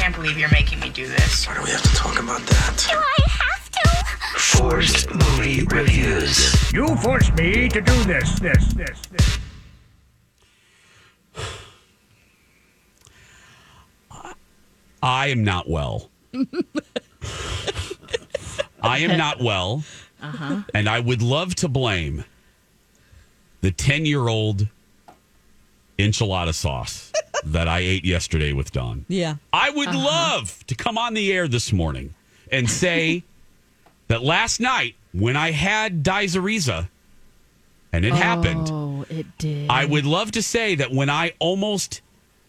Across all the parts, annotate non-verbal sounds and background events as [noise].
I can't believe you're making me do this. Why do we have to talk about that? Do I have to? Forced movie reviews. You forced me to do this, this, this, this. I am not well. I am not well. Uh-huh. And I would love to blame the 10 year old enchilada sauce that I ate yesterday with Dawn. Yeah. I would uh-huh. love to come on the air this morning and say [laughs] that last night when I had Dizeriza and it happened, Oh, it did. I would love to say that when I almost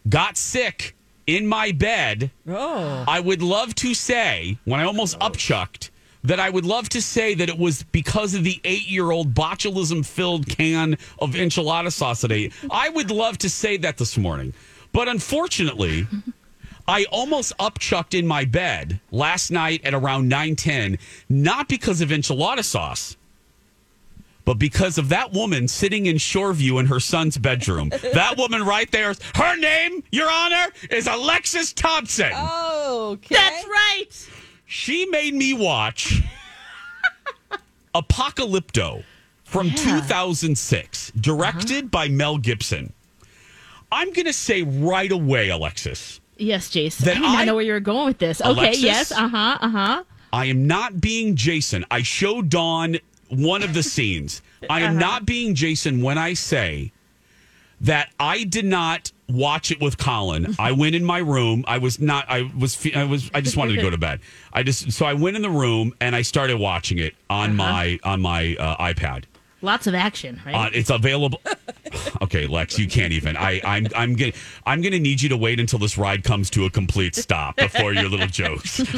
got sick in my bed, Oh. I would love to say, when I almost oh. upchucked, that I would love to say that it was because of the eight year old botulism filled can of enchilada sauce that I ate. I would love to say that this morning. But unfortunately, I almost upchucked in my bed last night at around 9:10, not because of enchilada sauce, but because of that woman sitting in Shoreview in her son's bedroom. [laughs] that woman right there, her name, Your Honor, is Alexis Thompson. Oh, okay. That's right. She made me watch Apocalypto from 2006, directed by Mel Gibson. I'm going to say right away, Alexis, Yes, Jason. That I I- know where you're going with this. Okay, Alexis? yes. Uh huh. Uh huh. I am not being Jason. I showed Dawn one of the [laughs] scenes. I am not being Jason when I say that I did not watch it with Colin. [laughs] I went in my room. I was not. I was. fe- I was. I just wanted to go to bed. I just. So I went in the room and I started watching it on my on my uh, iPad. Lots of action, right? Uh, it's available. [laughs] okay, Lex, you can't even. I, I'm, I'm gonna, I'm gonna need you to wait until this ride comes to a complete stop before your little jokes. [laughs]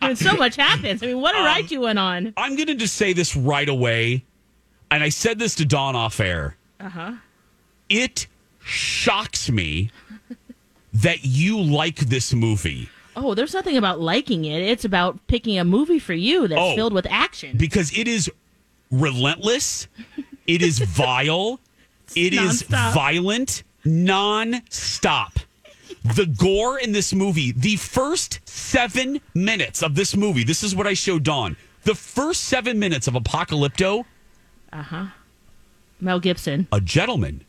Mean, so much happens. I mean, what a ride you went on. I'm gonna just say this right away, and I said this to Dawn off air. Uh Uh-huh. huh. It shocks me that you like this movie Oh, there's nothing about liking it. It's about picking a movie for you that's Oh. filled with action. because it is relentless. It is vile. [laughs] It is nonstop. violent, non-stop. The gore in this movie, the first seven minutes of this movie, this is what I showed Dawn. The first seven minutes of Apocalypto, Uh-huh. Mel Gibson. a gentleman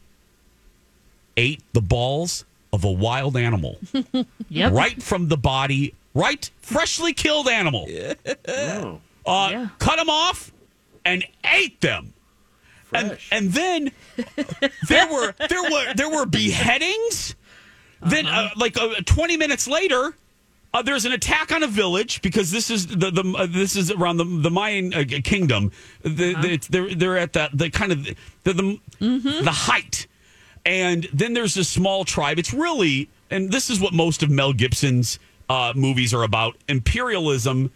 ate the balls of a wild animal [laughs] Yep. right from the body, right, freshly killed animal. [laughs] Uh, Yeah. Cut him off and ate them. And, and then there were there were there were beheadings. Then, uh, like uh, twenty minutes later, uh, there's an attack on a village because this is the, the uh, this is around the the Mayan uh, kingdom. The, the, they're they're at that the kind of the the, the height, and then there's a small tribe. It's really and this is what most of Mel Gibson's uh, movies are about: imperialism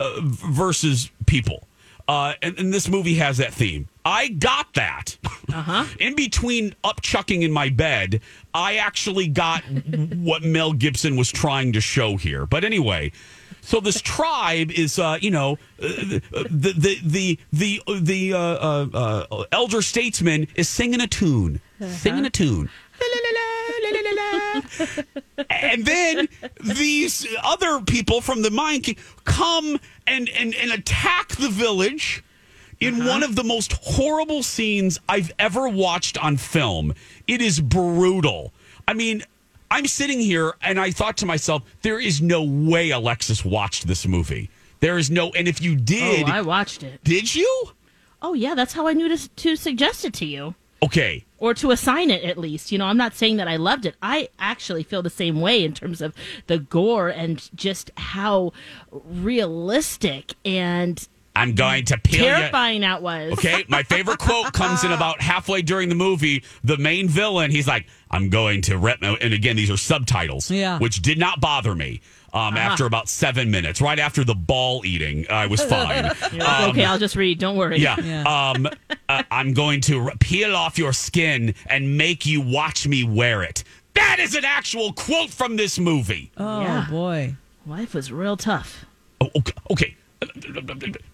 uh, versus people. Uh, and, and this movie has that theme. I got that. Uh-huh. [laughs] in between upchucking in my bed, I actually got [laughs] what Mel Gibson was trying to show here. But anyway, so this tribe is, uh, you know, uh, the the the the the uh, uh, uh, elder statesman is singing a tune, singing a tune. [laughs] and then these other people from the Mayan King come and, and, and attack the village in uh-huh. one of the most horrible scenes I've ever watched on film. It is brutal. I mean, I'm sitting here and I thought to myself, there is no way Alexis watched this movie. There is no, and if you oh, did, Oh, I watched it. did you? Oh yeah, that's how I knew to to suggest it to you. Okay. or to assign it at least. You know, I'm not saying that I loved it. I actually feel the same way in terms of the gore and just how realistic and I'm going to peel you. terrifying that was. Okay, my favorite quote comes in about halfway during the movie. The main villain, he's like, "I'm going to rep," and again, these are subtitles, Yeah. which did not bother me. Um, After about seven minutes, right after the ball eating, I was [laughs] fine. Like, Um, okay, I'll just read. Don't worry. Yeah. Yeah. Um, uh, I'm going to peel off your skin and make you watch me wear it. That is an actual quote from this movie. Oh Yeah. boy. Life was real tough. Oh, okay. okay.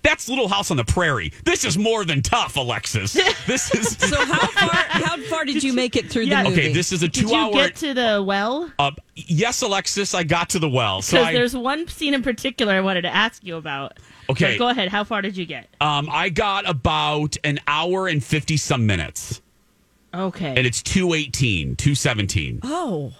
That's Little House on the Prairie. This is more than tough, Alexis. [laughs] This is. So how far how far did you make it through Yeah. the movie? Okay, this is a two-hour. Did you two-hour. get to the well? Uh, yes, Alexis, I got to the well. So I, there's one scene in particular I wanted to ask you about. Okay. But go ahead. How far did you get? um, I got about an hour and fifty some minutes, Okay. and it's two eighteen, two seventeen. Oh.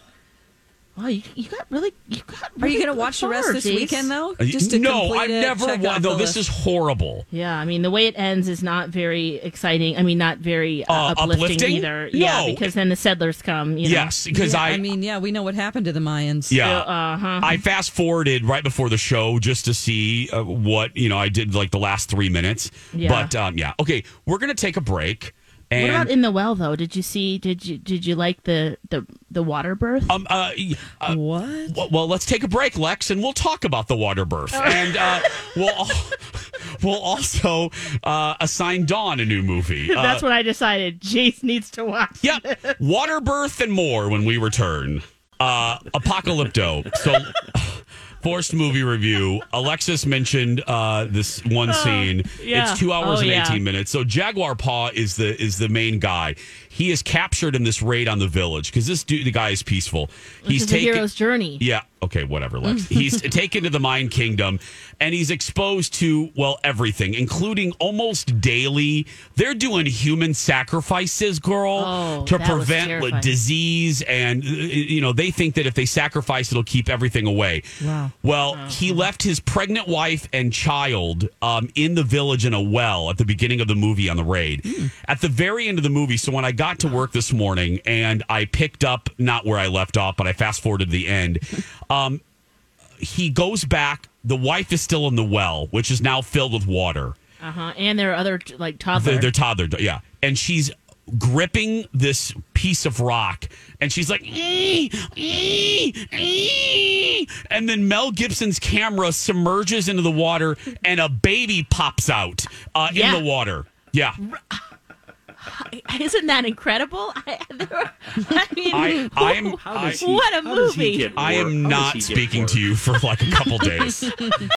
Wow, you, you got really. You got. Really Are you going to watch the rest far, this Jace. weekend though? Uh, no, I've it, never. check Wa- off no, this list? is horrible. Yeah, I mean the way it ends is not very exciting. I mean, not very uh, Uh, uplifting, uplifting? either. Yeah, because then the settlers come. You know? Yes, because Yeah, I. I mean, yeah, we know what happened to the Mayans. yeah. Uh huh. I fast forwarded right before the show just to see uh, what you know. I did like the last three minutes, Yeah. but um, yeah. Okay, we're gonna take a break. And What about in the well though? Did you see? Did you did you like the the the water birth? um, uh, uh, What? well, well, let's take a break, Lex, and we'll talk about the water birth, and uh, we'll [laughs] we'll also uh, assign Dawn a new movie. [laughs] Uh, That's what I decided. Jace needs to watch. Yep. Water birth and more when we return. Uh Apocalypto. So forced movie review. Alexis mentioned uh this one scene. yeah. It's two hours Oh, and yeah. eighteen minutes. So Jaguar Paw is the is the main guy. He is captured in this raid on the village because this dude the guy is peaceful. This is a hero's journey. yeah. Okay. Whatever, Lex. [laughs] he's taken to the Mayan Kingdom, and he's exposed to well everything, including almost daily. They're doing human sacrifices, girl, Oh, to prevent disease, and uh, you know they think that if they sacrifice, it'll keep everything away. Wow. Well, he left his pregnant wife and child um, in the village in a well at the beginning of the movie on the raid. Hmm. At the very end of the movie, so when I got to work this morning and I picked up not where I left off, but I fast forwarded to the end. [laughs] Um, he goes back. The wife is still in the well, which is now filled with water. Uh huh. And there are other like toddler. They're, they're toddler, yeah. And she's gripping this piece of rock, and she's like, "Ee, ee, ee." and then Mel Gibson's camera submerges into the water, and a baby pops out uh, Yeah. in the water. Yeah, [laughs] Isn't that incredible? I, there were- I mean, I, I'm, How [laughs] I, What a how does he movie. I am not speaking more- to you for like a couple days. [laughs]